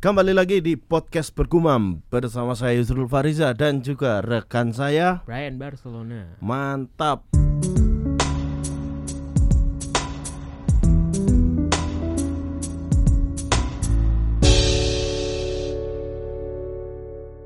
Kembali lagi di podcast bergumam bersama saya Yusrul Fariza dan juga rekan saya Brian Barcelona. Mantap.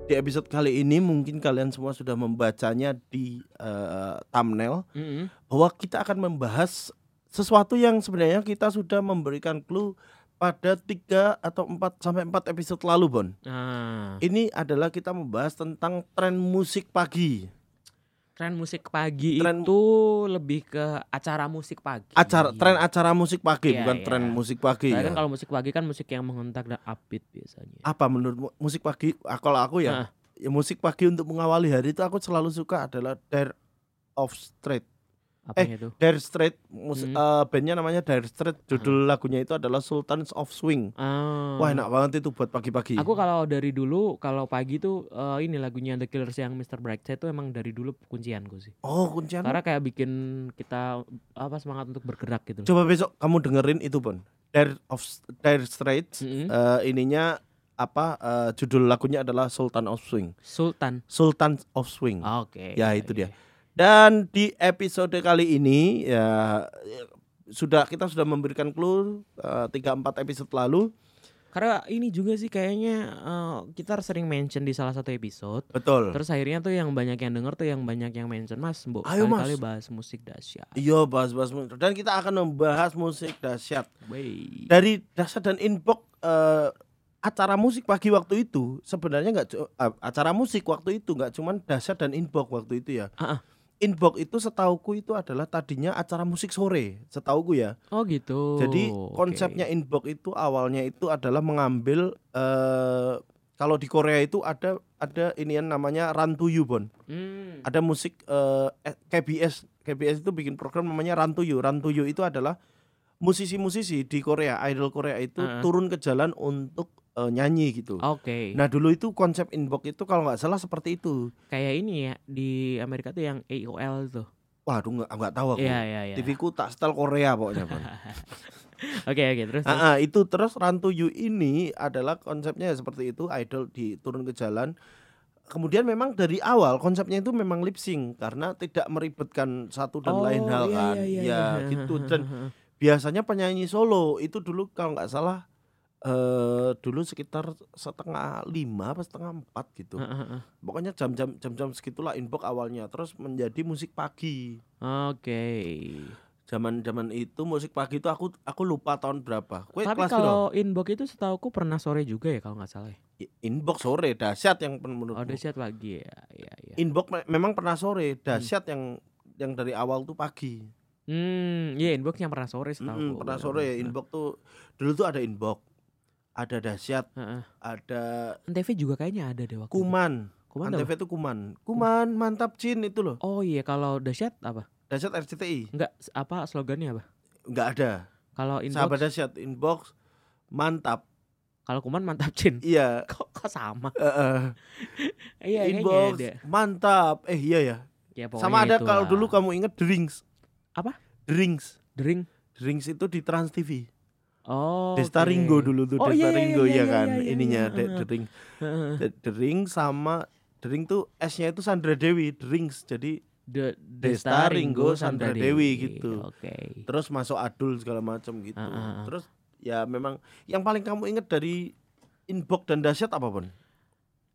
Di episode kali ini mungkin kalian semua sudah membacanya di eh, thumbnail Mm-mm. bahwa kita akan membahas sesuatu yang sebenarnya kita sudah memberikan clue pada tiga atau empat sampai empat episode lalu, Bon. Nah, Ini adalah kita membahas tentang tren musik pagi. tren musik pagi Tren- itu lebih ke acara musik pagi. Acara tren acara musik pagi, Iya, bukan iya. tren musik pagi ya. kan kalau musik pagi kan musik yang mengontak dan upbeat biasanya. Apa menurut musik pagi? ah, Kalau aku ya, Nah. ya musik pagi untuk mengawali hari itu aku selalu suka adalah Dare of Street. Apanya itu? Dare Street, musik Hmm. eh, bandnya namanya Dare Street. Judul lagunya itu adalah Sultans of Swing. Ah. Wah enak banget itu buat pagi-pagi. Aku kalau dari dulu kalau pagi tuh eh, ini lagunya The Killers yang Mr. Brightside itu emang dari dulu kuncianku sih. Oh kuncian. Karena kayak bikin kita apa semangat untuk bergerak gitu. Coba besok kamu dengerin itu Bon. Dare of Dare Straits. Mm-mm. eh, ininya apa? eh, judul lagunya adalah Sultan of Swing. Sultan. Sultan of Swing. Oke. Ya, oke, itu oke. dia. Dan di episode kali ini ya sudah kita sudah memberikan clue eh, tiga empat episode lalu. Karena ini juga sih kayaknya eh, kita sering mention di salah satu episode. Betul. Terus akhirnya tuh yang banyak yang denger tuh yang banyak yang mention Mas, Mbok Ayo, Mas. kali bahas musik dahsyat. Iya bahas-bahas musik. dan kita akan membahas musik dahsyat Wey. dari dahsyat dan inbox eh, acara musik pagi waktu itu sebenarnya nggak eh, acara musik waktu itu nggak cuman dahsyat dan inbox waktu itu ya. Ah, ah. Inbox itu setauku itu adalah tadinya acara musik sore, setauku ya. Oh gitu. Jadi konsepnya inbox itu awalnya itu adalah mengambil eh kalau di Korea itu ada ada inian namanya Run to You Bon. Hmm. Ada musik eh eh, KBS KBS itu bikin program namanya Run to You. Run to You itu adalah musisi-musisi di Korea, idol Korea itu Heeh. turun ke jalan untuk eh, nyanyi gitu. Oke. Nah dulu itu konsep inbox itu kalau nggak salah seperti itu. Kayak ini ya di Amerika tuh yang AOL tuh. Waduh nggak nggak tahu aku. Iya iya iya. TV ku tak setel Korea pokoknya. Oke oke terus. terus. Ah, ah, itu terus Run to You ini adalah konsepnya ya seperti itu, idol diturun ke jalan. Kemudian memang dari awal konsepnya itu memang lip sync karena tidak meribetkan satu dan lain Oh, hal iya, kan. iya, iya, ya iya. gitu dan biasanya penyanyi solo itu dulu kalau nggak salah eh dulu sekitar setengah lima apa setengah empat gitu. Heeh, heeh. Pokoknya jam-jam jam-jam segitulah inbox awalnya terus menjadi musik pagi. Oke. Zaman-zaman itu musik pagi itu aku aku lupa tahun berapa. Kue Tapi kalau inbox itu setauku pernah sore juga ya kalau nggak salah. ya? Inbox sore dahsyat yang pen- Oh menurutku. dahsyat pagi ya. Iya iya. Inbox me- memang pernah sore dahsyat yang yang dari awal tuh pagi. Hmm, iya inbox yang pernah sore Mm-mm, setauku. pernah sore ya inbox tuh dulu tuh ada inbox, ada dahsyat, Heeh. ada Antv juga kayaknya ada deh waktu itu. kuman. Kuman Antv itu kuman. Kuman mantap Cin itu loh. Oh iya kalau dahsyat apa? Dahsyat RCTI Enggak apa slogannya apa? nggak ada. Kalau inbox Sahabat dahsyat inbox mantap. kalau kuman mantap cin. Iya. Kok kok sama? eh, eh. Iya inbox ada. mantap. Eh iya ya. Ya, Sama ada kalau dulu kamu inget drinks. Apa? Drinks. Dring. Drinks itu di Trans TV. Oh. Desta oke. Ringo dulu tuh Oh, Desta iya, iya, Ringo iya, ya iya, kan iya, iya, ininya iya, The, heeh. The Ring Heeh. The, The Ring sama The Ring tuh S-nya itu Sandra Dewi The Rings jadi De Desta Ringo Sandra Dewi gitu. Oke. terus masuk adul segala macam gitu ah, ah. terus ya memang yang paling kamu inget dari inbox dan dahsyat apa pun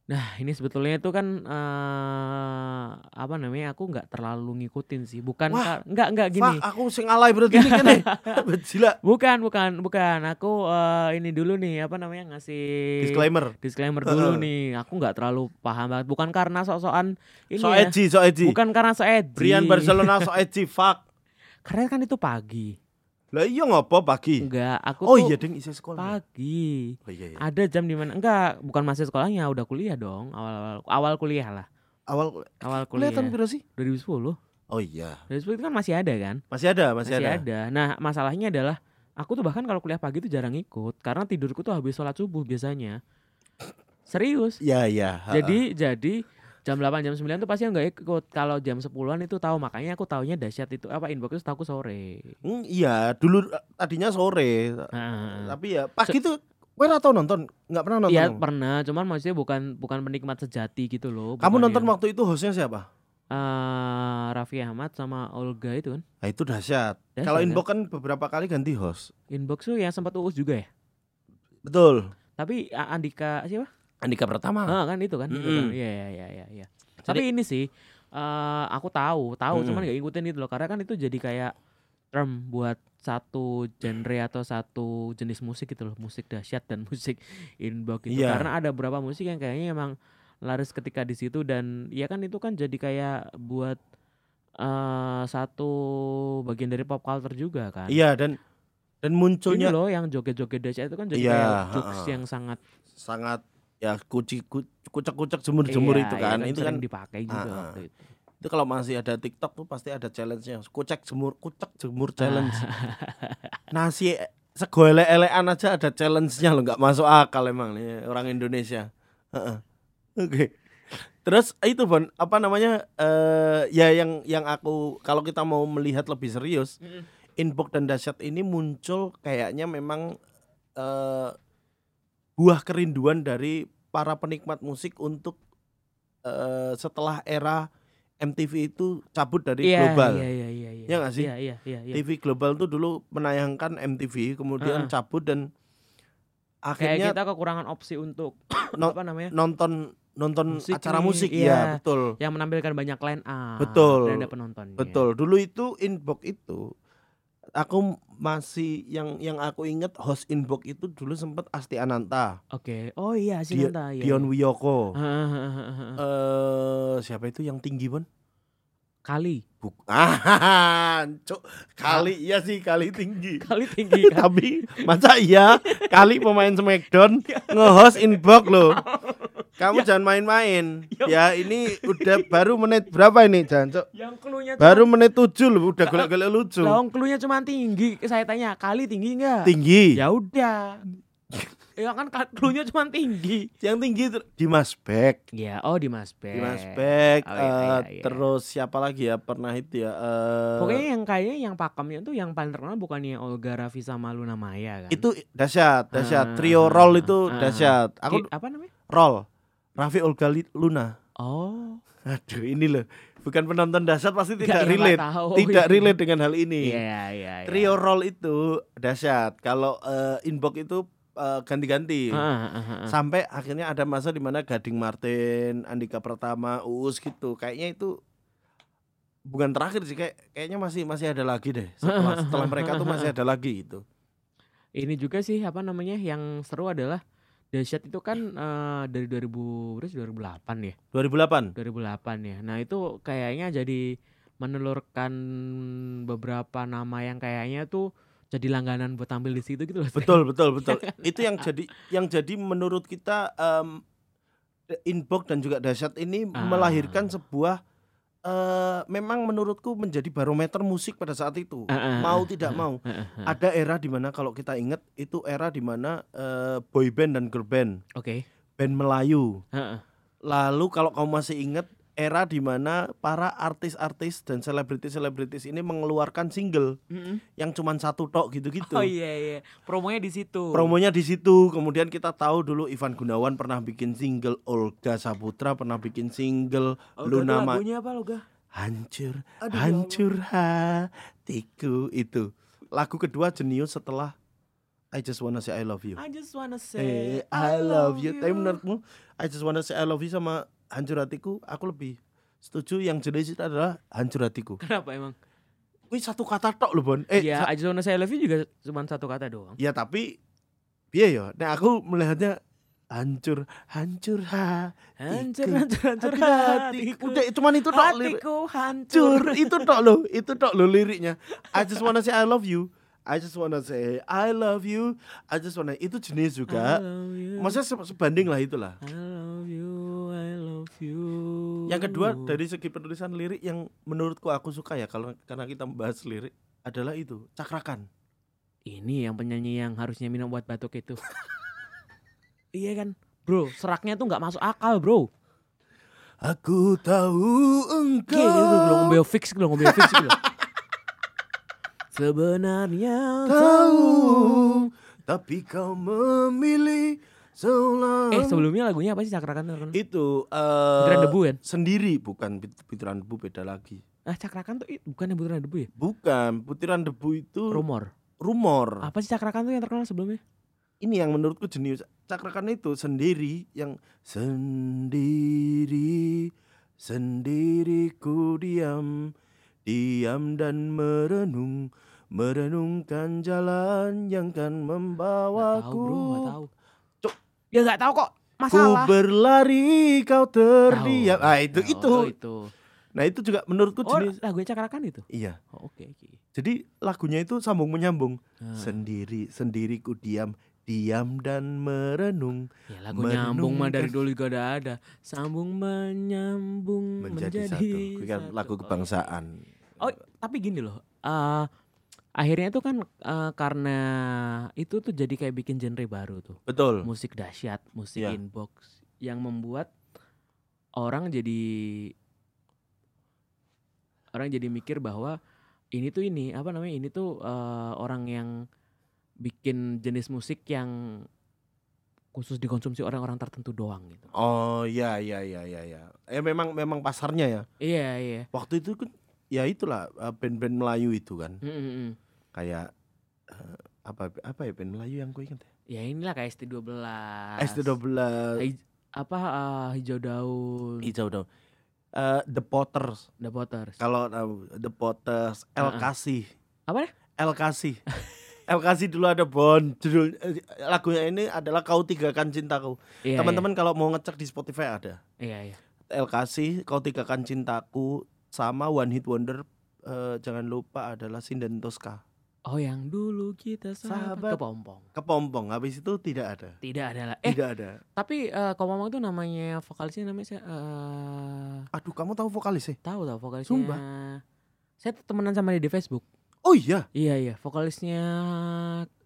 Nah ini sebetulnya itu kan eh apa namanya aku nggak terlalu ngikutin sih. Bukan Wah, nggak nggak gini. Wah, aku sing alay berarti ini kan Gila Bukan bukan bukan. Aku eh, ini dulu nih apa namanya ngasih disclaimer disclaimer dulu nih. Aku nggak terlalu paham banget. Bukan karena sok-sokan ini so ya. edgy so edgy Bukan karena so edgy. Brian Barcelona so edgy fuck Karena kan itu pagi. Lah iya ngopo pagi Enggak, aku oh iya ding isi sekolah pagi. oh iya, iya. Ada jam di mana? Enggak, bukan masih sekolahnya, udah kuliah dong. Awal-awal awal kuliah lah. awal Awal kuliah. kelihatan piro sih 2010. oh iya 2010 itu kan masih ada kan? masih ada masih, ada. Nah, masalahnya adalah aku tuh bahkan kalau kuliah pagi tuh jarang ikut karena tidurku tuh habis sholat subuh biasanya. Serius. Iya iya. Jadi jadi jam 8 jam 9 tuh pasti nggak ikut. Kalau jam 10-an itu tahu makanya aku taunya dahsyat itu apa inbox itu tahu sore. Hmm, iya dulu eh, tadinya sore Nah, tapi ya pagi tuh Kowe ora tau nonton? Nggak pernah nonton? Iya pernah, cuman maksudnya bukan bukan penikmat sejati gitu loh. Kamu nonton yang, waktu itu hostnya siapa? eh, Raffi Ahmad sama Olga itu kan. Nah, itu dahsyat. Dahsyat, Kalau kan? Inbox kan beberapa kali ganti host. Inbox tuh yang sempat uus juga ya. Betul. Tapi Andika siapa? Andika Pratama. Ah, kan itu kan. itu Mm-mm. kan. Iya iya iya iya iya. Tapi ini sih eh aku tahu, tahu Mm-mm. cuman gak ngikutin itu loh karena kan itu jadi kayak term buat satu genre atau satu jenis musik gitu loh, musik dahsyat dan musik inbox gitu. Iya. Karena ada beberapa musik yang kayaknya emang laris ketika di situ dan ya kan itu kan jadi kayak buat eh satu bagian dari pop culture juga kan. Iya dan dan Ini munculnya loh yang joget-joget dahsyat itu kan jadi Iya, kayak jokes ha-ha. yang sangat sangat ya kuci ku- kucek-kucek jemur-jemur iya, itu iya kan. itu kan dipakai juga ah. waktu itu. itu kalau masih ada TikTok tuh pasti ada challenge-nya. Kucek jemur, kucek jemur challenge. Nasi segole-elean aja ada challenge-nya loh, nggak masuk akal emang nih orang Indonesia. Heeh. Oke. Terus itu Bon, apa namanya? eh ya yang yang aku kalau kita mau melihat lebih serius. Inbox dan Dasyat ini muncul kayaknya memang eh buah kerinduan dari para penikmat musik untuk eh setelah era MTV itu cabut dari Iya, global. Iya iya iya iya. Iya nggak sih? Iya iya iya iya. TV global tuh dulu menayangkan MTV, kemudian Heeh. cabut dan Kayak akhirnya kita kekurangan opsi untuk No- apa namanya? nonton nonton Musik acara nih, musik iya. ya betul Yang menampilkan banyak line up Betul. dan ada penontonnya. betul dulu itu inbox itu aku masih yang yang aku inget host inbox itu dulu sempat Asti Ananta Oke. Oh iya si Dia- Nanta iya. Dion Wiyoko Hahaha. eh siapa itu yang tinggi pun Kali. Buk ah cuk. Kali iya sih kali tinggi. Kali tinggi kan. tapi masa iya? Kali pemain Smackdown nge-host inbox loh. Kamu jangan main-main. Ya ini udah baru menit berapa ini jangan cuk? Yang baru menit tujuh loh udah golek-golek lucu. Lah klunya cuma tinggi. Saya tanya, kali tinggi enggak? tinggi. Ya udah. Ya kan klunya cuma tinggi. yang tinggi itu Dimas Beck Ya, oh di Mas Beck. Dimas Beck Oh, iya, eh, iya, iya. terus siapa lagi ya pernah itu ya eh, Pokoknya yang kayaknya yang pakemnya tuh yang paling terkenal bukannya Olga Raffi sama Luna Maya kan? itu dahsyat dahsyat Ah, trio roll itu ah. dahsyat aku Ki- apa namanya? roll Raffi Olga Luna Oh. aduh ini loh bukan penonton dahsyat pasti tidak nggak relate tahu. tidak relate dengan hal ini Iya, iya, iya. trio roll itu dahsyat kalau eh, inbox itu eh, ganti-ganti ah, ah. sampai akhirnya ada masa di mana Gading Martin, Andika Pratama, Uus gitu. Kayaknya itu bukan terakhir sih kayak kayaknya masih masih ada lagi deh. Setelah setelah mereka tuh masih ada lagi gitu. Ini juga sih apa namanya yang seru adalah Dahsyat itu kan eh, dari 2000 berapa sih? 2008 ya. 2008. 2008 ya. Nah, itu kayaknya jadi menelurkan beberapa nama yang kayaknya tuh jadi langganan buat tampil di situ gitu loh. Betul betul betul. itu yang jadi yang jadi menurut kita em, inbox dan juga dahsyat ini Ah. melahirkan sebuah eh memang menurutku menjadi barometer musik pada saat itu. Ah, ah, Mau ah, tidak ah, mau. ah, ah, ah. Ada era di mana kalau kita ingat itu era di mana eh, boy band dan girl band, Oke. band Melayu. Heeh. Lalu kalau kamu masih ingat era di mana para artis-artis dan selebritis-selebritis ini mengeluarkan single Mm-mm. yang cuma satu tok gitu-gitu. Oh iya iya. Promonya di situ. Promonya di situ. Kemudian kita tahu dulu Ivan Gunawan pernah bikin single, Olga Saputra pernah bikin single, Olga Luna Ma- lagunya apa Loga? Hancur, Aduh, ya hancur hatiku itu. Lagu kedua jenius setelah I Just Wanna Say I Love You. I just wanna Eh, say I love you. Tapi menurutmu I Just Wanna Say I Love You sama Hancur Hatiku aku lebih setuju yang jenis itu adalah Hancur Hatiku. Kenapa emang? Wih satu kata tok loh Bon. Eh ya, I just wanna say I love you juga cuma satu kata doang. ya tapi piye ya? Nah aku melihatnya hancur hancur ha Hancur, hancur, hancur hatiku. Udah cuman itu tok. Hatiku Hancur itu tok loh, itu tok loh liriknya. I just wanna say I love you. I just wanna say I love you. I just wanna itu jenis juga. Maksudnya se- sebanding lah itulah. I love you, love you. Yang kedua dari segi penulisan lirik yang menurutku aku suka ya kalau karena kita membahas lirik adalah itu cakrakan. ini yang penyanyi yang harusnya minum obat batuk itu. iya kan? Bro, seraknya tuh nggak masuk akal, Bro. Aku tahu Oke, itu belum engkau ngombe fix, belum ngombe fix gitu. Sebenarnya tahu Tapi kau memilih seolah Eh sebelumnya lagunya apa sih Cakrakan itu Butiran eh debu kan? sendiri bukan Put- butiran debu beda lagi. Ah Cakrakan tuh bukan yang butiran debu ya? Bukan, butiran debu itu Rumor. rumor. Apa sih Cakrakan tuh yang terkenal sebelumnya? Ini yang menurutku jenius. Cakrakan itu sendiri yang sendiri sendiri ku diam diam dan merenung merenungkan jalan yang kan membawaku. tahu bro, nggak tahu. Ya nggak tahu kok. Ku Masalah. berlari kau terdiam. Tahu. Ah itu Tahu, itu. oh, itu. Nah itu juga menurutku Oh jenis. lagunya Cakrakan itu? Iya. Oh, Oke oke. Jadi lagunya itu sambung menyambung. Nah, Sendiri sendiri ku diam diam dan merenung ya lagu nyambung mah dari dulu juga udah ada. Sambung menyambung menjadi, menjadi, satu. Itu kan satu. lagu Oh, kebangsaan. Oh, tapi gini loh. eh akhirnya itu kan eh, karena itu tuh jadi kayak bikin genre baru tuh. Betul. Musik dahsyat, musik Iya. inbox yang membuat orang jadi orang jadi mikir bahwa ini tuh ini apa namanya? Ini tuh eh, orang yang bikin jenis musik yang khusus dikonsumsi orang-orang tertentu doang gitu. Oh iya iya iya iya ya. Eh memang memang pasarnya ya. Iya, iya. Waktu itu kan ya itulah eh, band-band Melayu itu kan. Mm, mm, mm. Kayak eh, apa apa ya band Melayu yang gue ingat ya? Ya inilah kayak ST12. ST12 Hij- apa eh, hijau daun hijau dong. Eh, The Potters. The Potters Kalau tahu The Potters, El Heeh. Kasih. apa deh El Kasih. El Kasih dulu ada Bond. Judul lagunya ini adalah Kau Tigakan Cintaku. Iya, Teman-teman kalau mau ngecek di Spotify ada. iya iya, iya. El Kasih, Kau Tigakan Cintaku sama One Hit Wonder eh, jangan lupa adalah Sinden Tosca. Oh yang dulu kita Sahabat. sahabat kepompong Kepompong habis itu tidak ada. tidak ada lah eh Tidak ada. tapi eh kepompong itu namanya vokalisnya namanya saya eh Aduh, kamu tahu vokalis sih? tahu tahu vokalisnya Sumpah. saya temenan sama dia di Facebook Oh iya. iya iya vokalisnya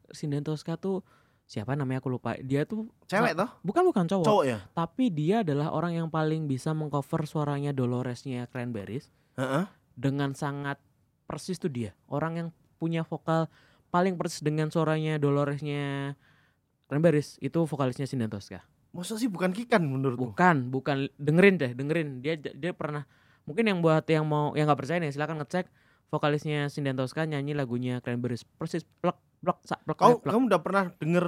Sinden Tosca tuh siapa namanya aku lupa dia tuh Cewek toh? bukan bukan cowok, Cowok ya? tapi dia adalah orang yang paling bisa mengcover suaranya Doloresnya Cranberries Heeh. dengan sangat persis tuh dia orang yang punya vokal paling persis dengan suaranya Doloresnya Cranberries itu vokalisnya Sinden Tosca Masa sih bukan Kikan menurutku? bukan bukan dengerin deh dengerin dia dia pernah mungkin yang buat yang mau yang nggak percaya nih silakan ngecek vokalisnya Sinden Tosca nyanyi lagunya Cranberries persis plek plek sak plek Kau plek. kamu udah pernah denger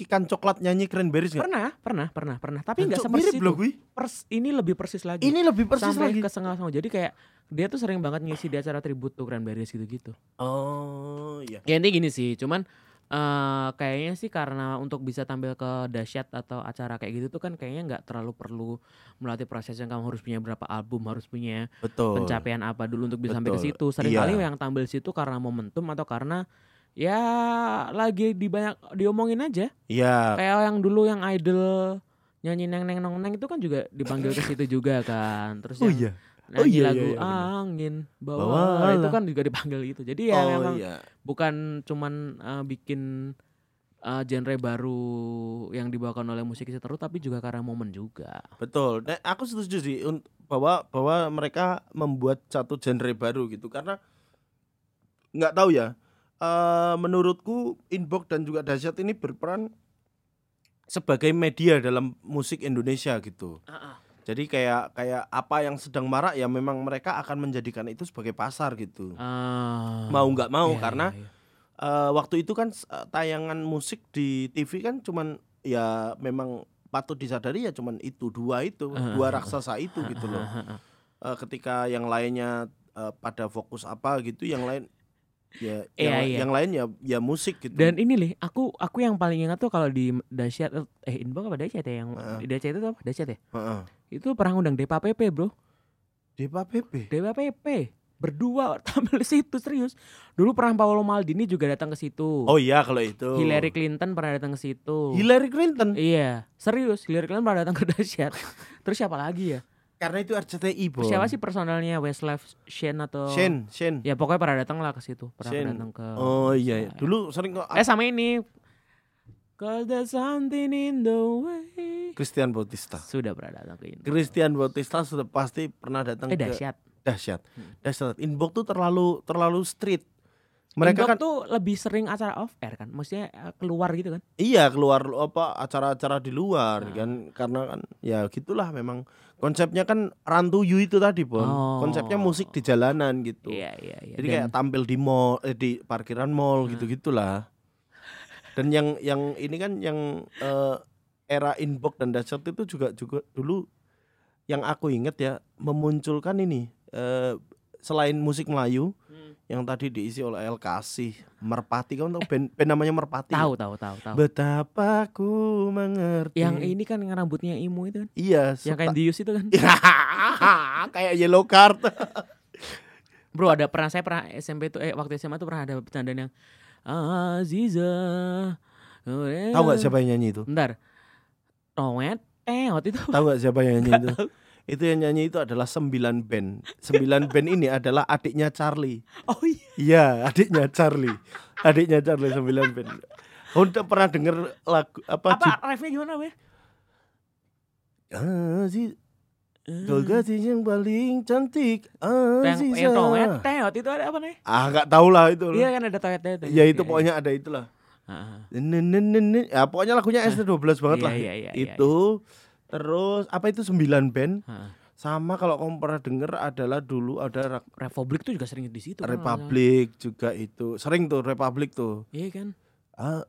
Kikan Coklat nyanyi Cranberries nggak? pernah pernah pernah pernah tapi nggak Cok, sepersis mirip itu loh gue. Pers- ini lebih persis lagi Ini lebih persis sampai lagi. ke setengah jadi kayak dia tuh sering banget ngisi di acara tribut tuh Cranberries gitu-gitu Oh iya. Ya intinya gini sih, cuman eh kayaknya sih karena untuk bisa tampil ke dahsyat atau acara kayak gitu tuh kan kayaknya nggak terlalu perlu melatih proses yang kamu harus punya berapa album, harus punya Betul. pencapaian apa dulu untuk bisa sampai ke Betul. situ. Seringkali Iya. yang tampil situ karena momentum atau karena ya lagi di banyak diomongin aja. Iya. Kayak yang dulu yang idol nyanyi neng neng nong neng itu kan juga dipanggil ke situ juga kan. Terus Oh iya. Oh iya, lagu iya, iya, angin bawa Bawalah. itu kan juga dipanggil gitu. Jadi ya oh memang iya. bukan cuman uh, bikin uh, genre baru yang dibawakan oleh musik itu terus tapi juga karena momen juga. Betul. Nah, aku setuju sih bahwa bahwa mereka membuat satu genre baru gitu karena nggak tahu ya. Eh menurutku Inbox dan juga Dahsyat ini berperan sebagai media dalam musik Indonesia gitu. Jadi kayak kayak apa yang sedang marak ya memang mereka akan menjadikan itu sebagai pasar gitu. Ah, Mau nggak mau iya, karena iya, iya. eh, waktu itu kan eh, tayangan musik di TV kan cuman ya memang patut disadari ya cuman itu dua itu Ah, dua raksasa itu gitu loh. Eh, ketika yang lainnya eh, pada fokus apa gitu, yang lain ya Iya, yang, iya. yang lain ya ya musik gitu. Dan ini nih, aku aku yang paling ingat tuh kalau di dahsyat eh inbox apa dahsyat ya yang Heeh. di dahsyat itu apa? Dahsyat ya? Heeh. Itu pernah ngundang Depa PP, Bro. Depa PP. Depa PP berdua tampil di situ serius. Dulu pernah Paolo Maldini juga datang ke situ. Oh iya kalau itu. Hillary Clinton pernah datang ke situ. Hillary Clinton. Iya, serius Hillary Clinton pernah datang ke dahsyat. Terus siapa lagi ya? Karena itu RCTI, Bon. Siapa sih personalnya Westlife Shane atau Shen, Shen. Ya pokoknya pernah datang lah ke situ, pernah Shane. datang ke Oh iya, iya. Dahsyat. dulu sering kok Eh sama ini Cause there's something in the way Christian Bautista. Sudah pernah datang ke ini Christian Bautista sudah pasti pernah datang Eh ke dahsyat dahsyat. Hmm. Dahsyat. Inbox tuh terlalu terlalu street. Mereka Indok kan tuh lebih sering acara off air kan, maksudnya eh, keluar gitu kan? iya keluar apa acara-acara di luar Nah. kan karena kan ya gitulah memang konsepnya kan rantuyu itu tadi pun Oh. konsepnya musik di jalanan gitu Iya iya iya. jadi Dan- kayak tampil di mall eh, di parkiran mall Nah. gitu gitulah dan yang yang ini kan yang eh, era inbox dan dahsyat itu juga juga dulu yang aku inget ya memunculkan ini eh, selain musik Melayu Hmm. Yang tadi diisi oleh El Kasih Merpati. Kamu tahu band, band namanya Merpati? Tahu tahu tahu tahu. betapa ku mengerti. Yang ini kan yang rambutnya imo itu kan, iya yang kayak Dius itu kan. kayak yellow card. Bro ada pernah saya pernah SMP tuh eh waktu SMA tuh pernah ada bercandaan yang Aziza. tahu nggak siapa yang nyanyi itu? Bentar. Romet eh waktu itu. Tahu nggak siapa yang nyanyi itu itu yang nyanyi itu adalah sembilan band. Sembilan band ini adalah adiknya Charlie. Oh iya. iya adiknya Charlie. Adiknya Charlie sembilan band. Udah pernah denger lagu apa, Apa refnya gimana, Be? Aziz Kau gadis yang paling cantik. Yang Aziza. yang waktu itu ada apa nih? Ah nggak tahu lah itu Iya kan ada toiletnya itu. Ya itu pokoknya ada itulah. Ya pokoknya lagunya ST12 banget Iya, lah. iya, iya, iya, Itu Terus apa itu sembilan band. Sama kalau kamu pernah denger adalah dulu ada Republik tuh juga sering di situ. kan, Republik juga itu Sering tuh Republik tuh. Iya kan? Ah,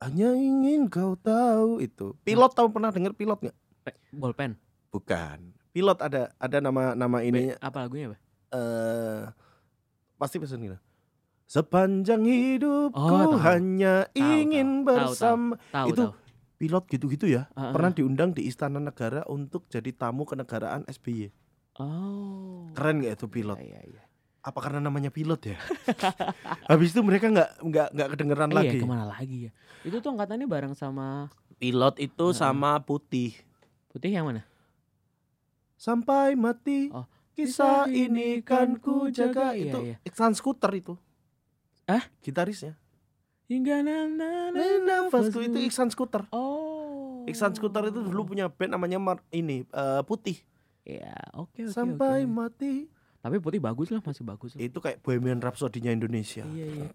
Hanya ingin kau tahu itu Pilot tahu pernah denger pilot nggak? Pe- Bolpen. Bukan Pilot ada ada nama nama Be- ininya apa lagunya, Be? eh pasti pesan gitu. Sepanjang hidupku Oh, tahu. hanya Tahu, ingin tahu, tahu, bersama Tahu Itu tahu. Pilot gitu-gitu ya. Heeh. Pernah diundang di Istana Negara untuk jadi tamu kenegaraan SBY. Oh. Keren gak itu pilot? Iya, iya, iya. Apa karena namanya pilot ya? Habis itu mereka nggak nggak nggak kedengeran Eh, lagi. Iya, ke mana lagi ya? Itu tuh angkatannya bareng sama Pilot itu Heeh. sama putih. Putih yang mana? Sampai mati. Oh. Kisah ini kan ku jaga Iya, itu iya. Iksan skuter itu. Ah? Gitarisnya. Hingga na na na Nafasku itu Iksan skuter. Oh. Iksan skuter itu dulu punya band namanya Mar- ini eh, Putih. Ya, oke oke. Sampai oke. mati. Tapi putih bagus lah, masih bagus lah. Itu kayak Bohemian Rhapsody-nya Indonesia. Iya iya.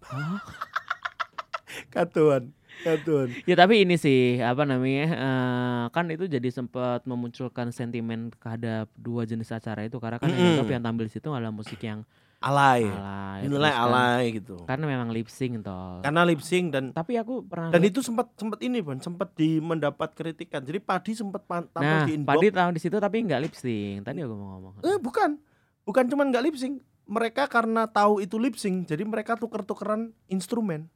Katuan, katuan. Ya tapi ini sih apa namanya eh, kan itu jadi sempat memunculkan sentimen terhadap dua jenis acara itu karena kan Mm-mm. yang yang tampil di situ adalah musik yang Alay. alay. Dinilai terus kan- alay gitu. Karena memang lip sync toh. Karena lip sync dan Tapi aku pernah dan itu sempat sempat ini Bon, sempat di mendapat kritikan. Jadi Padi sempat tampil Nah, di inbox. Padi tahu di situ tapi nggak lip sync. Tadi aku mau ngomong. Eh bukan. Bukan cuman nggak lip sync. Mereka karena tahu itu lip sync, jadi mereka tuker-tukeran instrumen.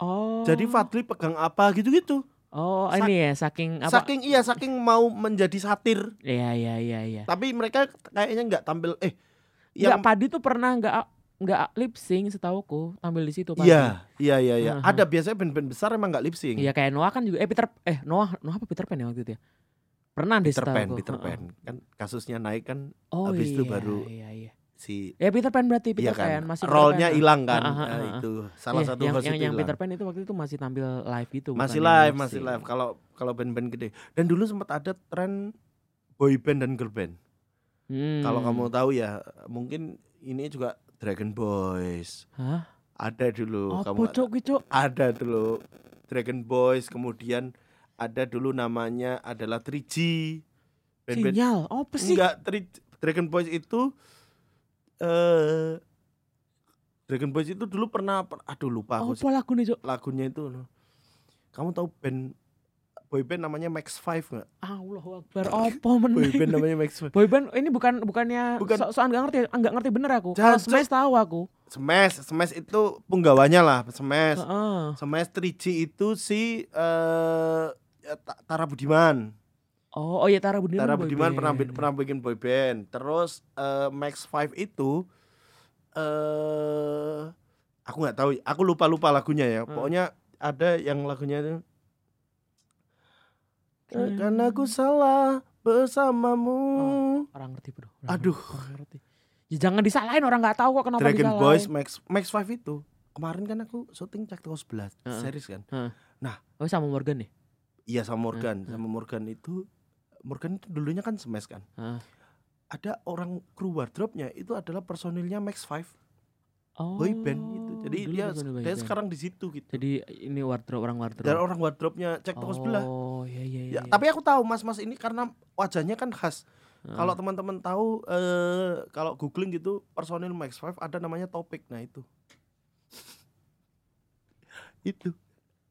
Oh. Jadi Fadli pegang apa gitu-gitu. Oh, sak- ini ya saking apa? Saking iya, saking mau menjadi satir. Iya iya iya iya. Tapi mereka kayaknya nggak tampil eh Yang yang Padi tuh pernah nggak nggak lip sync setauku tampil di situ Padi. Iya, iya, iya, iya. Aha. Ada biasanya band-band besar emang nggak lip sync. Iya kayak Noah kan juga eh Peter eh Noah Noah apa Peter Pan ya waktu itu ya? Pernah deh Peter Pan. Peter. Pan. Kan kasusnya naik kan Oh Habis itu iya, baru iya iya. si Ya Peter Pan berarti Peter iya kan. Pan masih Pan. hilang kan. Nah, ah. itu salah Iya, satu yang, yang, itu yang. Peter Pan itu waktu itu masih tampil live gitu masih live, masih live. Kalau kalau band-band gede. Dan dulu sempat ada tren boy band dan girl band. Hmm. Kalau kamu tahu ya, mungkin ini juga Dragon Boys. Hah? Ada dulu. Oh, kamu ada dulu Dragon Boys, kemudian ada dulu namanya adalah 3G. Band-band Sinyal. Oh, apa sih? Enggak, Tri- Dragon Boys itu eh Dragon Boys itu dulu pernah per- aduh lupa Oh, aku apa lagu nih, Cuk? lagunya itu loh. Kamu tahu band boy band namanya Max Five nggak? Allahu Akbar. Apa Boy meneh? band namanya Max Five. Boyband ini bukan bukannya Bukan. so soal nggak ngerti nggak ngerti bener aku. Kalau. Smash tahu aku. Smash, Smash itu penggawanya lah, Smash. Heeh. Smash 3G itu si Ta- Tara Budiman. Oh, oh ya Tara Budiman. Tara Budiman pernah pernah bikin boy band. Terus eh, Max Five itu eh aku nggak tahu, aku lupa lupa lagunya ya. Hmm. Pokoknya ada yang lagunya itu Hmm. karena aku salah bersamamu. Orang ngerti, Bro. Orang Aduh. ngerti, orang ngerti. Ya, jangan disalahin orang nggak tahu kok kenapa Dragon disalahin. Boys Max Max Five itu kemarin kan aku syuting cek 11 Heeh. series kan. Oh, sama Morgan nih. Iya sama Morgan, Heeh. sama Morgan itu Morgan itu dulunya kan Smash kan. Heeh. Ada orang kru wardrobe-nya itu adalah personilnya Max Five. Oh. boy band itu Jadi dulu dia band. sekarang di situ gitu. Jadi ini wardrobe orang wardrobe. Dan orang wardrobe-nya cek toko sebelah. Oh, iya iya iya. Ya, tapi aku tahu mas-mas ini karena wajahnya kan khas. Heeh. Kalau teman-teman tahu eh kalau googling gitu personil Max 5 ada namanya topik. Nah itu. itu.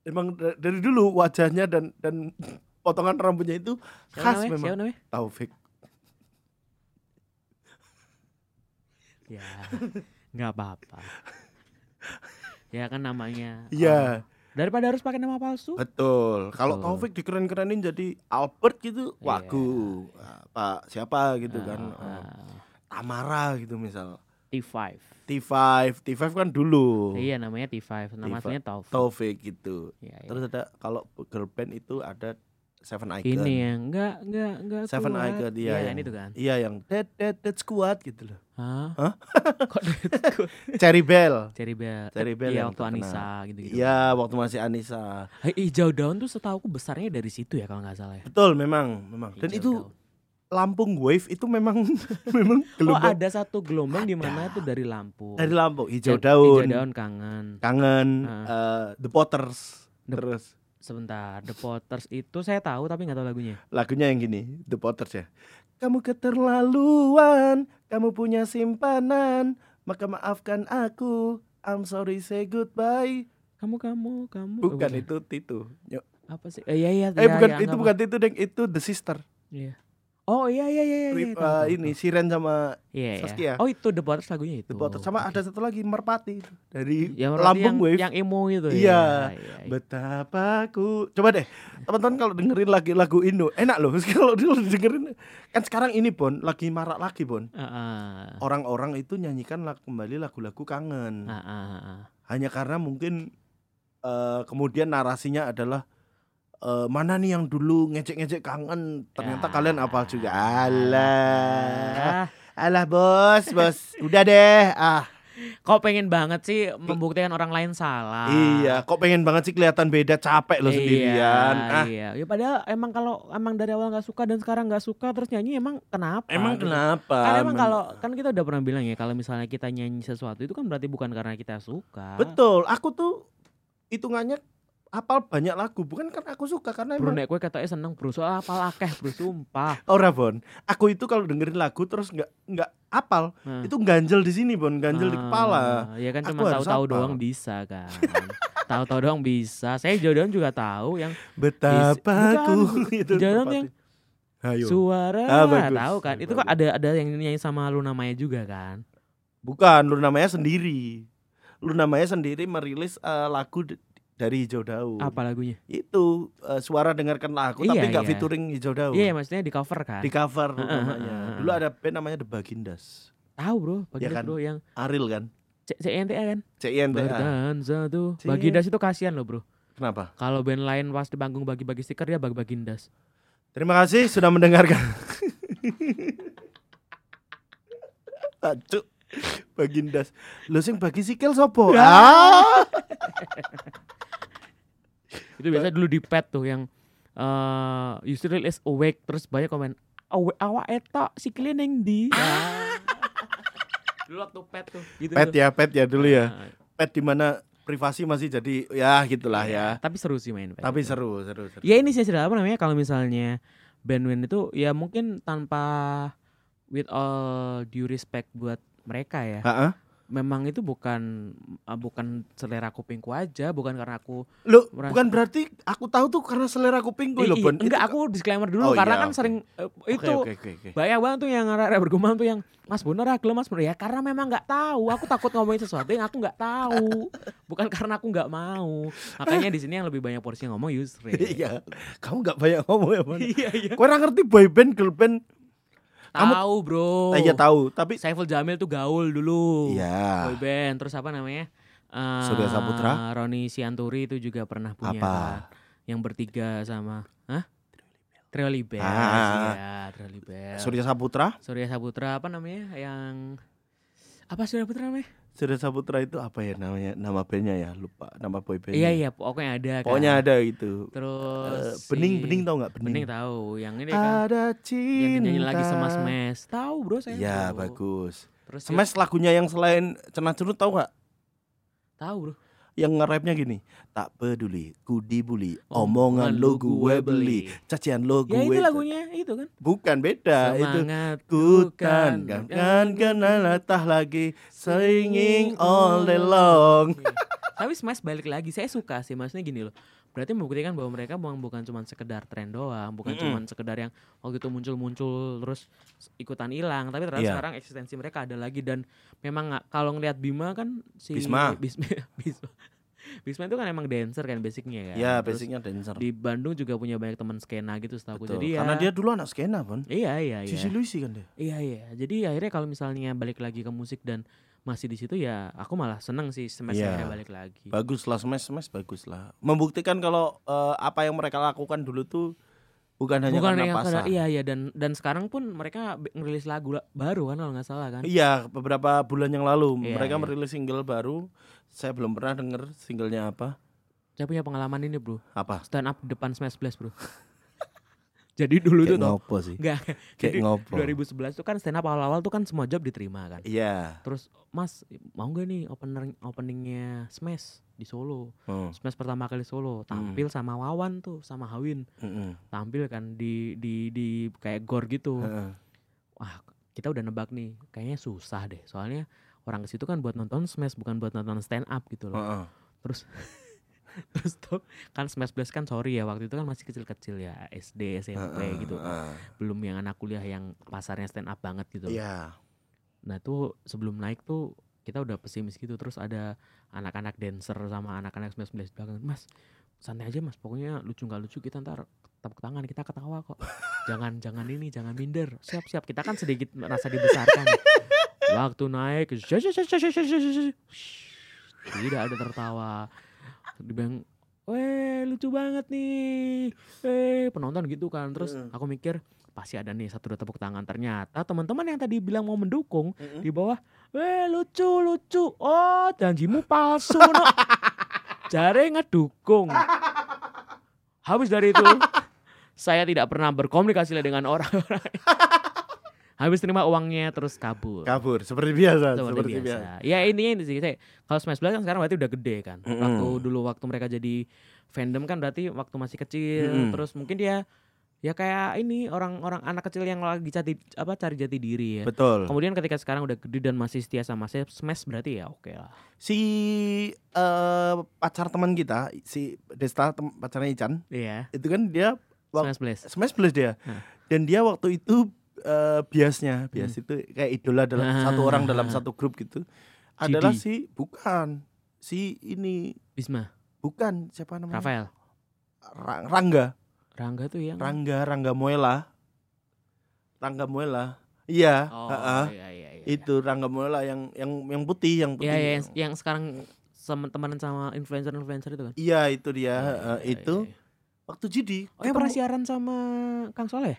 Emang da- dari dulu wajahnya dan dan potongan rambutnya itu Siapa khas namanya? memang. Siapa? Taufik. Ya, nggak apa-apa. Ya kan namanya. Iya, oh, daripada harus pakai nama palsu. betul. Kalau Betul. Taufik dikeren-kerenin jadi Albert gitu, Iya. wagu. Ah, Pak siapa gitu kan. Ah, Eh, ah. Tamara gitu misal. T5. T5, T5 kan dulu. Iya namanya T5. Nama T5. aslinya Taufik. Taufik gitu. Iya, iya. Terus ada kalau girl band itu ada Seven Icon. ini yang enggak enggak enggak Seven kuat. Icon iya Iya, yang, yang itu kan. Iya yang dead dead dead squad gitu loh. Hah? Hah? Kok Deadpool? Cherry Bell. Cherry Bell. Cherry Bell Iya yang waktu terkenal. Anissa gitu-gitu. Iya, waktu masih Anissa. Hey, hijau daun tuh setahuku besarnya dari situ ya kalau nggak salah ya. Betul memang, memang. Dan Hijau itu daun. Lampung Wave itu memang memang Oh gelombang ada satu gelombang di mana itu dari Lampung. dari Lampung, hijau daun, Hijau daun kangen. kangen, Ah. eh, The Potters. The- Terus Sebentar, The Potters itu saya tahu tapi nggak tahu lagunya. lagunya yang gini, The Potters ya. Kamu keterlaluan, kamu punya simpanan, maka maafkan aku. I'm sorry say goodbye. Kamu kamu kamu. Oh, Bukan itu Tito. Yo. Apa sih? Eh, iya iya. Eh iya, bukan iya, itu bukan Tito deng, itu The Sister. Iya. Oh iya iya iya. iya, Rip- eh, tahu, ini. Siren sama Iya, iya. Saskia. Oh itu The Potters lagunya itu. The Potters sama Oke. ada satu lagi Merpati itu dari Ya, Lampung yang, Wave. Yang emo itu Iya. ya. Iya, iya. Betapa ku Coba deh Teman-teman kalau dengerin lagi lagu Indo Enak loh Kalau dulu dengerin Kan sekarang ini Bon Lagi marak lagi Bon ah. Orang-orang itu nyanyikan lag- kembali lagu-lagu kangen ah. Hanya karena mungkin eh, Kemudian narasinya adalah eh, Mana nih yang dulu ngecek-ngecek kangen Ternyata Ya. kalian apal juga Alah Ah, Alah bos Bos Udah deh Ah kok pengen banget sih membuktikan orang lain salah. Iya Kok pengen banget sih kelihatan beda Capek lo Iya, sendirian Ah Iya, ya padahal emang kalau emang dari awal nggak suka dan sekarang nggak suka terus nyanyi emang kenapa? Emang gitu. kenapa? Kan emang kalau kan kita udah pernah bilang ya kalau misalnya kita nyanyi sesuatu itu kan berarti bukan karena kita suka. Betul, aku tuh hitungannya apal banyak lagu, bukan karena aku suka karena Bro emang nek kowe katanya seneng bro soal apal akeh bro sumpah. ora Bon. Aku itu kalau dengerin lagu terus nggak nggak apal, Nah. itu ganjel di sini Bon, ganjel di kepala. Ya kan Aku cuma tahu-tahu doang bisa kan. tahu-tahu doang bisa. Saya jodoh juga tahu yang Betapa aku itu. Merpati. yang Ayo. suara Ah, bagus. tahu kan. Itu kok ada ada yang nyanyi sama lu namanya juga kan. Bukan, lu namanya sendiri. Lu namanya sendiri merilis eh, lagu dari Hijau Daun. Apa lagunya? Itu eh, suara dengarkan lagu Iya, tapi nggak iya. featuring Hijau Daun. Iya, maksudnya di cover kan. Di cover Heeh, namanya. heeh, heeh. Dulu ada band namanya The Bagindas. Tahu bro, Bagindas Ya kan? bro yang Aril kan? C CNTA kan. CINTA. Berdansa tuh. Bagindas itu kasihan loh bro. Kenapa? Kalau band lain pas di panggung bagi-bagi stiker dia bagi Bagindas. Terima kasih sudah mendengarkan. Aduh. Bagindas. Lu sing bagi sikil sopo? Ya. Ah. Itu biasa dulu di pet tuh yang eh Yusril is awake terus banyak komen awake awak eta sikile neng di. Ah. dulu waktu pet tuh gitu. Pet tuh. ya, pet ya dulu ya. Nah, Pet di mana privasi masih jadi ya gitulah ya. Tapi seru sih main pet. Tapi seru, seru, seru. Ya ini sih apa namanya kalau misalnya band-band itu ya mungkin tanpa with all due respect buat mereka ya. Heeh. Memang itu bukan uh, bukan selera kupingku aja, bukan karena aku Lu Merasa- bukan berarti aku tahu tuh karena selera kupingku loh, ih, Bon. enggak aku disclaimer dulu Oh, karena iya, kan sering uh, itu Oke, oke, oke. banyak banget tuh yang arek bergumam tuh yang Mas bener ah Mas bener ya karena memang nggak tahu aku takut ngomongin sesuatu yang aku nggak tahu bukan karena aku nggak mau makanya di sini yang lebih banyak porsi ngomong Yusri Iya. Kamu nggak banyak ngomong ya, Bon. iya iya Kau ngerti boy band, girl band? Kamu- tahu bro Iya tahu, tapi Saiful Jamil tuh gaul dulu Iya. boy band terus apa namanya Eh, Surya Saputra? Roni Sianturi itu juga pernah punya Apa? kan? yang bertiga sama Hah? Trio Libel Ah. Libel Surya Saputra? Surya Saputra apa namanya yang apa Surya Saputra namanya? Surya Saputra itu apa ya namanya? Nama bandnya ya, lupa nama boy bandnya. Iya iya pokoknya ada kan. Pokoknya ada gitu. Terus Eh, bening si- bening tau nggak bening? Bening tahu. Yang ini kan Ada yang cinta. nyanyi lagi sama Smash. Tahu bro saya. Iya tahu. bagus. Terus Smash lagunya yang selain cenah curut tau nggak? Tahu, Bro. Yang nge-rapnya gini, tak peduli, ku dibully, Omongan lo gue beli. cacian lo gue. Ya itu lagunya itu kan. Bukan beda itu. Semangatku Bukan, kan kan kenal tah lagi singing all day long. Tapi Smash balik lagi, saya suka sih maksudnya gini loh. Berarti membuktikan bahwa mereka bukan cuma sekedar tren doang, bukan Mm-mm. cuma sekedar yang waktu itu muncul-muncul terus ikutan hilang, tapi ternyata Iya. sekarang eksistensi mereka ada lagi dan memang nggak kalau ngelihat Bima kan si Bisma. Bisma, Bisma, Bisma itu kan emang dancer kan basicnya kan. Ya, Terus basicnya dancer. di Bandung juga punya banyak teman skena gitu setahu Betul. Jadi ya Karena dia dulu anak skena, Pon. Iya iya iya. Sisi Lucy kan dia. Iya iya. Jadi akhirnya kalau misalnya balik lagi ke musik dan masih di situ ya aku malah seneng sih Iya. akhirnya balik lagi. Bagus lah smash smash bagus lah. Membuktikan kalau eh, apa yang mereka lakukan dulu tuh bukan hanya Bukan karena yang pasar. iya iya dan dan sekarang pun mereka ngerilis lagu la- baru kan kalau nggak salah kan. Iya, beberapa bulan yang lalu Iya, mereka iya. merilis single baru. Saya belum pernah denger singlenya apa. Saya punya pengalaman ini bro, Apa? stand up depan Smash Blast bro. Jadi dulu tuh Kayak toh, ngopo sih? enggak Kayak ngopo. 2011 tuh kan stand up awal-awal tuh kan semua job diterima kan. Iya. Terus Mas mau gak nih opener openingnya Smash di Solo, Hmm. Smash pertama kali Solo, tampil sama Wawan tuh sama Hawin, Mm-mm. tampil kan di di di kayak gor gitu. Heeh. wah kita udah nebak nih kayaknya susah deh soalnya orang ke situ kan buat nonton smash bukan buat nonton stand up gitu loh Heeh. terus terus tuh kan smash blast kan sorry ya waktu itu kan masih kecil-kecil ya SD SMP Heeh, gitu. heeh. belum yang anak kuliah yang pasarnya stand up banget gitu loh. Iya. nah tuh sebelum naik tuh kita udah pesimis gitu. Terus ada anak-anak dancer sama anak-anak smash blast belakang mas santai aja mas. Pokoknya lucu nggak lucu kita ntar tepuk tangan kita ketawa kok. Jangan jangan ini jangan minder. Siap siap. Kita kan sedikit merasa dibesarkan. Waktu naik tidak ada tertawa dibilang Weh lucu banget nih. Eh penonton gitu kan. Terus Heeh. aku mikir Pasti ada nih satu dua tepuk tangan. Ternyata teman-teman yang tadi bilang mau mendukung Mm-mm. Di bawah Weh lucu lucu. Oh janjimu palsu no Jare ngedukung. Habis dari itu Saya tidak pernah berkomunikasi dengan orang Habis terima uangnya terus kabur Kabur seperti biasa, seperti, seperti biasa. biasa. Ya intinya ini sih saya kalau Smash Bros kan sekarang berarti udah gede kan. Mm-mm. Waktu dulu waktu mereka jadi fandom kan berarti waktu masih kecil Mm-mm. terus mungkin dia ya kayak ini orang-orang anak kecil yang lagi jati apa cari jati diri ya. Betul. Kemudian ketika sekarang udah gede dan masih setia sama saya Smash berarti ya oke lah. Si eh, pacar teman kita, si Desta pacarnya Ican, Iya. itu kan dia Smash Blast. Smash Blast dia. Hah. Dan dia waktu itu eh, biasnya, bias itu kayak idola dalam Hmm. Ah. satu orang dalam satu grup gitu. Adalah si bukan si ini Bisma, bukan siapa namanya? Rafael, Ra- Rangga, Rangga tuh yang Rangga, Rangga Moela. Rangga Moela. Iya, Oh, heeh. iya iya iya. Itu Rangga Moela yang yang yang putih, yang putih. Iya iya yang, yang sekarang sama temenan sama influencer-influencer itu kan. Iya, itu dia, Iya, iya, iya, itu iya. waktu Jidi. Oh yang pernah siaran sama Kang Soleh?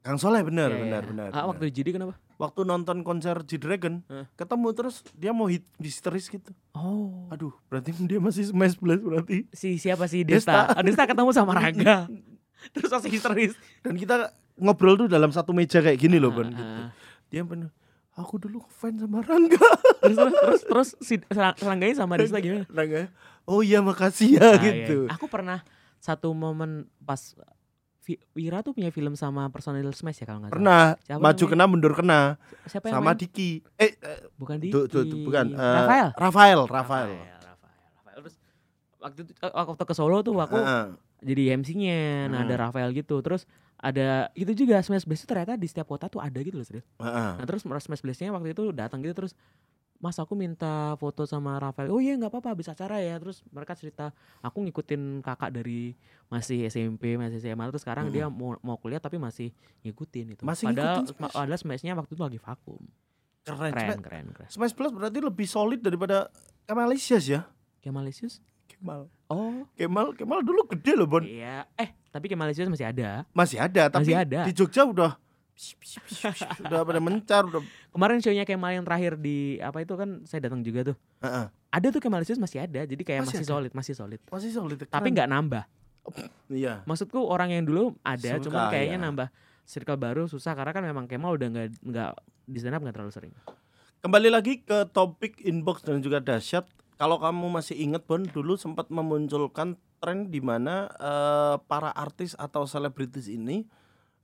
Kang Soleh benar, Iya, benar, iya. benar. Ah, benar. waktu di JD kenapa? waktu nonton konser G-Dragon, Hah? ketemu terus dia mau hit histeris gitu. Oh. Aduh, berarti dia masih smash blast berarti. Si siapa sih Desta. Desta? Oh, Desta ketemu sama Raga. Terus masih histeris. Dan kita ngobrol tuh dalam satu meja kayak gini loh, Ah, Bon. ah, Gitu. ah. Dia bener, aku dulu fans sama Rangga. terus terus terus, terus si Serangganya sama Desta gimana? Rangga, oh iya makasih ya Ah, iya. gitu. Aku pernah satu momen pas Wira tuh punya film sama personil Smash ya kalau nggak salah. Pernah Siapa maju namanya? kena mundur kena Siapa yang sama main? Diki. Eh, eh, bukan Diki. tuh, tuh, tuh, bukan eh, Rafael. Rafael, Rafael. Rafael. Rafael. Terus waktu itu eh, waktu ke Solo tuh aku Heeh. jadi MC-nya. Nah, ada Hmm. Rafael gitu. Terus ada itu juga Smash Blast itu ternyata di setiap kota tuh ada gitu loh, serius. Heeh. Nah terus Smash Blast-nya waktu itu datang gitu terus Mas aku minta foto sama Rafael. Oh iya nggak apa-apa habis acara ya. Terus mereka cerita aku ngikutin kakak dari masih SMP, masih SMA terus sekarang Mm. dia mau mau kuliah tapi masih ngikutin itu. Masih padahal ngikutin Smash? padahal Smash-nya waktu itu lagi vakum. Keren. Keren, Smash, keren, keren. Smash Plus berarti lebih solid daripada Kemalisias ya. Kemalisius? Kemal. Oh, Kemal, Kemal dulu gede loh, Bon. iya. Eh, tapi Kemalisius masih ada. Masih ada, tapi Masih ada. di Jogja udah udah pada mencar udah. Kemarin show-nya Kemal yang terakhir di apa itu kan saya datang juga tuh. Heeh. Ada tuh Kemalisius masih ada. Jadi kayak Masih masih, ada? solid, masih solid. Masih solid. Tapi nggak nambah. Iya. Maksudku orang yang dulu ada, Suka, cuman kayaknya ya. nambah circle baru susah karena kan memang Kemal udah nggak nggak di stand up nggak terlalu sering. Kembali lagi ke topik inbox dan juga dahsyat. kalau kamu masih inget Bon dulu sempat memunculkan tren di mana eh, para artis atau selebritis ini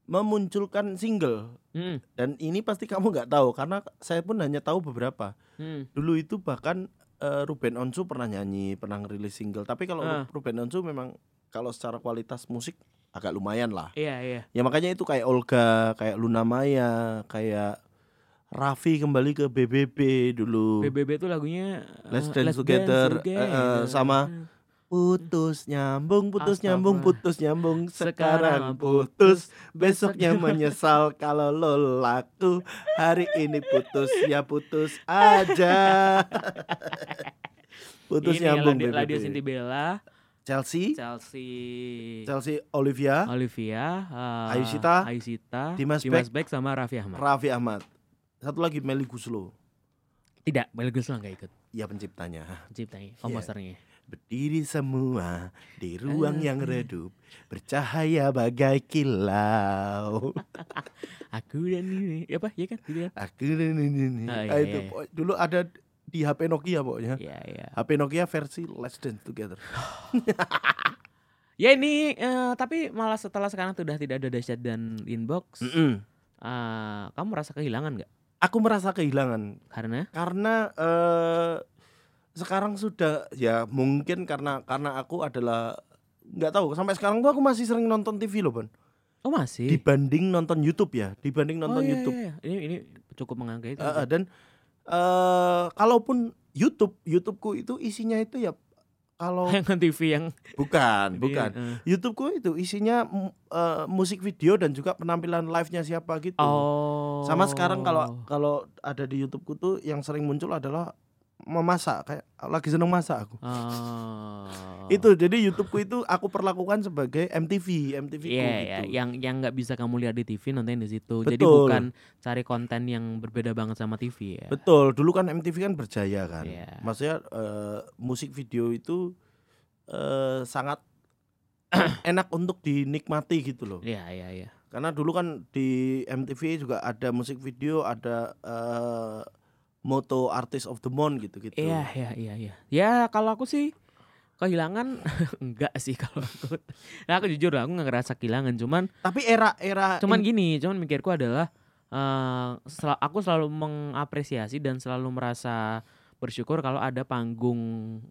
memunculkan single Hmm, dan ini pasti kamu nggak tahu karena saya pun hanya tahu beberapa. hmm. Dulu itu bahkan eh, Ruben Onsu pernah nyanyi, pernah ngerilis single. Tapi kalau Ah. Ruben Onsu memang kalau secara kualitas musik agak lumayan lah. Iya, iya. Ya makanya itu kayak Olga, kayak Luna Maya, kayak Raffi kembali ke BBB dulu. BBB itu lagunya eh, Let's Dance Together, eh, eh, sama Putus nyambung, putus nyambung, putus nyambung. Sekarang putus Besoknya menyesal kalau lo laku Hari ini putus ya putus aja. Putus Ini nyambung Ladia, BBB. Ladia Sinti Bella, Chelsea? Chelsea, Chelsea Olivia? Olivia, eh, Ayu Sita, Ayu Sita, Dimas Beck? Sama Raffi Ahmad. Raffi Ahmad. Satu lagi Meli Guslo. Tidak, Mel Gibson nggak ikut. Ya penciptanya. Penciptanya, komposernya. Berdiri semua di ruang yang redup Bercahaya bagai kilau Aku dan ini, apa? Iya kan? Gitu kan? Aku ini ini. Ah, iya, Ah, itu iya. dulu ada di HP Nokia pokoknya. Iya, iya. HP Nokia versi Let's Dance Together. Ya ini, eh, tapi malah setelah sekarang sudah tidak ada dahsyat dan inbox, Mm-mm. eh, kamu merasa kehilangan nggak? Aku merasa kehilangan Karena karena eh sekarang sudah ya mungkin karena karena aku adalah nggak tahu sampai sekarang tuh aku masih sering nonton TV loh Bon oh masih. dibanding nonton YouTube ya dibanding oh, nonton iya, YouTube iya, iya. Ini ini cukup mengangkat itu. Eh, dan eh kalaupun YouTube YouTubeku itu isinya itu ya kalau Tayangan TV yang bukan di- bukan eh. YouTubeku itu isinya eh, musik video dan juga penampilan live-nya siapa gitu. Oh. Sama sekarang kalau kalau ada di YouTubeku tuh yang sering muncul adalah memasak kayak lagi seneng masak aku. Oh. Itu jadi YouTubeku itu aku perlakukan sebagai MTV, MTV ku Iya, gitu. ya, yang yang nggak bisa kamu lihat di TV nonton di situ. Jadi Betul. bukan cari konten yang berbeda banget sama TV ya. Betul, dulu kan MTV kan berjaya kan. Iya. Maksudnya eh, musik video itu eh, sangat enak untuk dinikmati gitu loh. Iya, iya, iya. Karena dulu kan di MTV juga ada musik video, ada eh, moto artist of the month gitu-gitu. Iya, iya, iya, iya. Ya kalau aku sih kehilangan enggak sih kalau aku. Nah, aku jujur aku nggak ngerasa kehilangan, cuman Tapi era-era cuman in- gini, cuman mikirku adalah eh sel- aku selalu mengapresiasi dan selalu merasa bersyukur kalau ada panggung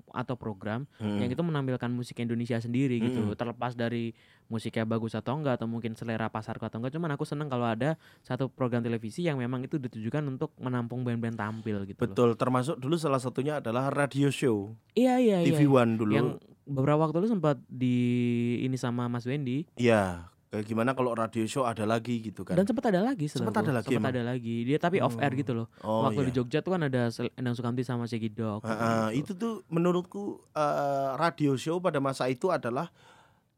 atau program Hmm. yang itu menampilkan musik Indonesia sendiri gitu Mm-mm. terlepas dari musiknya bagus atau enggak atau mungkin selera pasarku atau enggak cuman aku seneng kalau ada satu program televisi yang memang itu ditujukan untuk menampung band-band tampil gitu loh. betul termasuk dulu salah satunya adalah radio show iya iya iya TV One dulu. yang beberapa waktu lalu sempat di ini sama Mas Wendy Iya, kayak gimana kalau radio show ada lagi gitu kan. dan sempat ada lagi Sempat ada lagi sempat ada lagi dia tapi off air Oh. gitu loh oh waktu iya. di Jogja tuh kan ada Endang Sukamti sama Shaggy Dog gitu. itu tuh menurutku eh, radio show pada masa itu adalah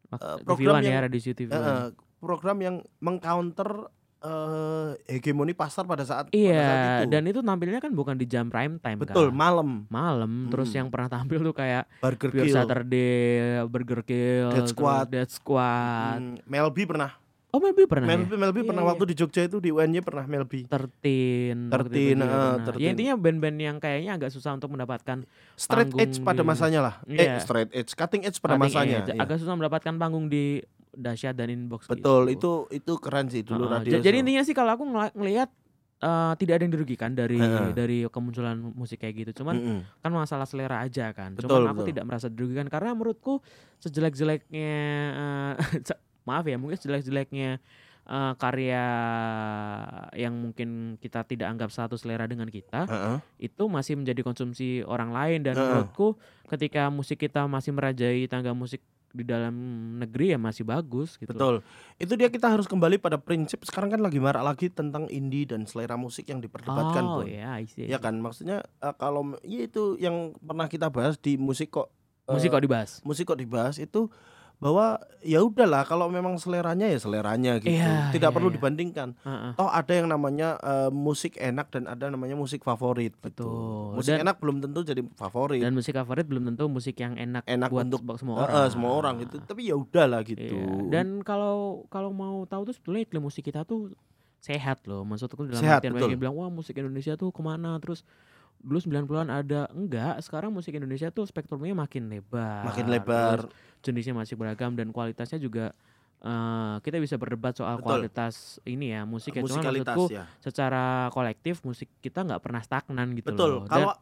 eh, TV program One ya yang- radio show TV eh, eh, program yang mengcounter eh, hegemoni pasar pada saat pada saat Iya, itu. dan itu tampilnya kan bukan di jam prime time betul kan. malam Malam, terus Hmm. yang pernah tampil tuh kayak Burger Pure Kill. Saturday, Burger Kill, terus Squad. Death Squad. Hmm, Melby pernah. Oh, maybe pernah Melby, ya? Melby Iya, pernah iya. waktu di Jogja itu di UNY pernah Melby. Tertin, waktu itu 13, juga pernah. 13. Ya intinya band-band yang kayaknya agak susah untuk mendapatkan Straight edge pada di- masanya lah. Iya. Eh, straight edge, cutting edge pada cutting masanya. edge. iya. agak susah mendapatkan panggung di dahsyat dan inbox Betul, gitu. itu itu keren sih dulu Heeh. radio. Ja- Jadi show. intinya sih kalau aku ngel- ngelihat eh, tidak ada yang dirugikan dari Heeh. dari kemunculan musik kayak gitu. Cuman Mm-mm. kan masalah selera aja kan. Betul, Cuman aku betul. tidak merasa dirugikan karena menurutku sejelek-jeleknya se- maaf ya mungkin sejelek-jeleknya eh, karya yang mungkin kita tidak anggap satu selera dengan kita Heeh. itu masih menjadi konsumsi orang lain dan Heeh. menurutku ketika musik kita masih merajai tangga musik di dalam negeri ya masih bagus gitu. Betul. Itu dia kita harus kembali pada prinsip sekarang kan lagi marak lagi tentang indie dan selera musik yang diperdebatkan, Oh ya, see, I Ya kan, maksudnya eh, kalau ya itu yang pernah kita bahas di musik kok eh, Musik kok dibahas. musik kok dibahas itu bahwa ya udahlah kalau memang seleranya ya seleranya gitu. Iya, Tidak iya, perlu iya. dibandingkan. Heeh. Toh ada yang namanya eh, musik enak dan ada namanya musik favorit gitu. Betul. Musik Dan- enak belum tentu jadi favorit. Dan musik favorit belum tentu musik yang enak, Enak buat untuk se- semua orang. eh, semua orang gitu. Tapi ya udahlah gitu. Iya. Dan kalau kalau mau tahu tuh sebetulnya iklim musik kita tuh sehat loh. Maksudku dalam Sehat, artian betul. yang bilang wah musik Indonesia tuh ke mana terus dulu 90-an ada enggak sekarang musik Indonesia tuh spektrumnya makin lebar Makin lebar. terus jenisnya masih beragam dan kualitasnya juga eh, kita bisa berdebat soal Betul. kualitas ini ya musik ya cuman maksudku ya. secara kolektif musik kita nggak pernah stagnan gitu Betul. loh Kalau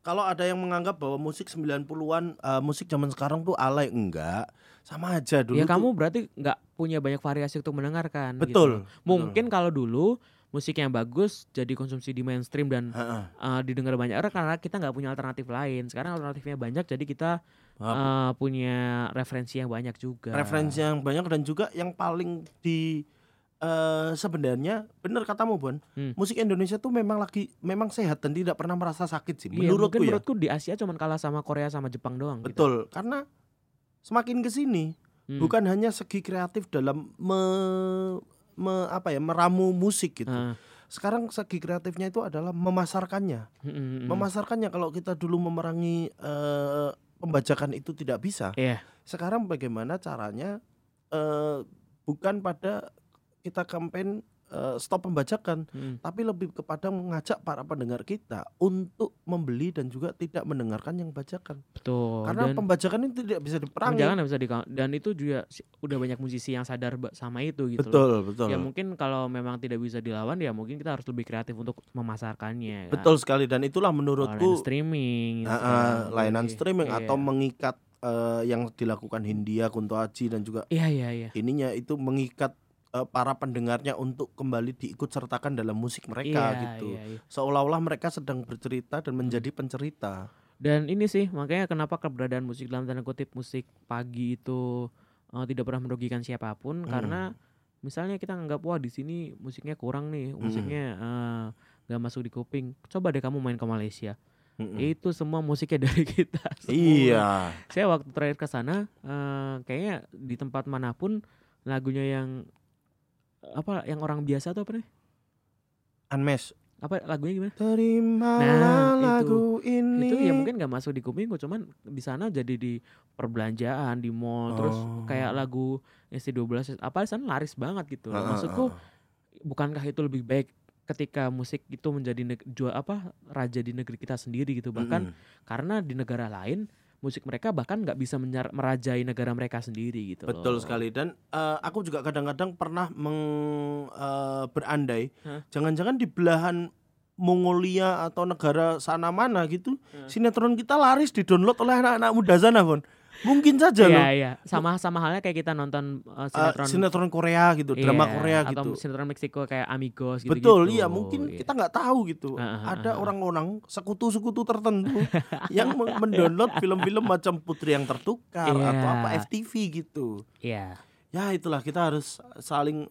kalau ada yang menganggap bahwa musik 90-an eh, musik zaman sekarang tuh alay enggak, sama aja dulu. ya tuh- kamu berarti nggak punya banyak variasi untuk mendengarkan gitu betul. loh. mungkin kalau dulu musik yang bagus jadi konsumsi di mainstream dan uh, didengar banyak orang karena kita nggak punya alternatif lain. Sekarang alternatifnya banyak, jadi kita uh, punya referensi yang banyak juga. referensi yang banyak dan juga yang paling di eh, sebenarnya benar katamu Bon Hmm. musik Indonesia tuh memang lagi memang sehat dan tidak pernah merasa sakit sih Iya, menurutku ya menurutku di Asia cuman kalah sama Korea sama Jepang doang. gitu. betul karena semakin ke sini Hmm. bukan hanya segi kreatif dalam me, me- apa ya meramu musik gitu. Ah, sekarang segi kreatifnya itu adalah memasarkannya. Mm, mm, mm. memasarkannya kalau kita dulu memerangi eh, pembajakan itu tidak bisa Iya, sekarang bagaimana caranya eh, bukan pada kita campaign eh, stop pembajakan mm. tapi lebih kepada mengajak para pendengar kita untuk membeli dan juga tidak mendengarkan yang bajakan betul. karena dan pembajakan itu tidak bisa diperangi jangan bisa di dan itu juga udah banyak musisi yang sadar sama itu gitu loh. betul betul Ya mungkin kalau memang tidak bisa dilawan ya mungkin kita harus lebih kreatif untuk memasarkannya. kan. betul sekali dan itulah Kalau layanan menurutku streaming, ah, sekarang layanan apalagi. streaming Iya. atau mengikat eh, yang dilakukan Hindia Kunto Aji dan juga Iya iya iya. ininya itu mengikat eh, para pendengarnya untuk kembali diikut sertakan dalam musik mereka Iya, gitu iya, iya. seolah-olah mereka sedang bercerita dan menjadi pencerita Dan ini sih makanya kenapa keberadaan musik dalam tanda kutip musik pagi itu eh, tidak pernah merugikan siapa pun Hmm. karena misalnya kita nganggap wah di sini musiknya kurang nih, Hmm. musiknya eh, nggak masuk di kuping. Coba deh kamu main ke Malaysia. Mm-mm. Itu semua musiknya dari kita. semua. iya Saya waktu terakhir ke sana eh, kayaknya di tempat mana pun lagunya yang apa yang orang biasa tuh apa nih? Unmesh Apa lagunya gimana? terimalah Nah, itu. lagu ini itu ya mungkin nggak masuk di kupingku cuman di sana jadi di perbelanjaan di mall terus Oh. kayak lagu ST12 apa di sana laris banget gitu. Ah, ah, maksudku ah. bukankah itu lebih baik ketika musik itu menjadi jual apa raja di negeri kita sendiri gitu bahkan Mm-mm. karena di negara lain musik mereka bahkan nggak bisa menyar- merajai negara mereka sendiri gitu betul loh. sekali dan eh, aku juga kadang-kadang pernah meng, eh, berandai jangan-jangan di belahan Mongolia atau negara sana mana gitu Hah. sinetron kita laris di download oleh anak-anak muda sana Bon mungkin saja loh Iya iya sama sama halnya kayak kita nonton uh, sinetron sinetron Korea gitu drama Iya, Korea atau gitu sinetron Meksiko kayak Amigos gitu Betul, iya mungkin Iya. kita nggak tahu gitu. Ah, ah, Ada orang-orang sekutu-sekutu tertentu yang men- mendownload film-film macam Putri yang Tertukar Iya. atau apa FTV gitu. Iya. Ya itulah kita harus saling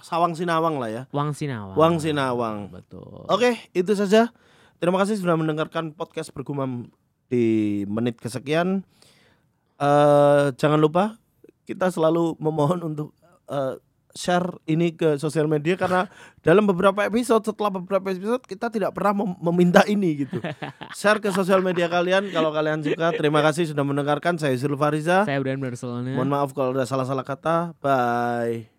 sawang sinawang lah ya. Wang Sinawang. Wang Sinawang. Betul. Oke, itu saja. Terima kasih sudah mendengarkan podcast bergumam di menit kesekian. Eh jangan lupa kita selalu memohon untuk eh, share ini ke sosial media karena dalam beberapa episode setelah beberapa episode kita tidak pernah mem- meminta ini gitu. Share ke sosial media kalian kalau kalian suka. Terima kasih sudah mendengarkan. Saya Zul Fariza. Saya Brian Barcelona. Mohon maaf kalau ada salah-salah kata. Bye.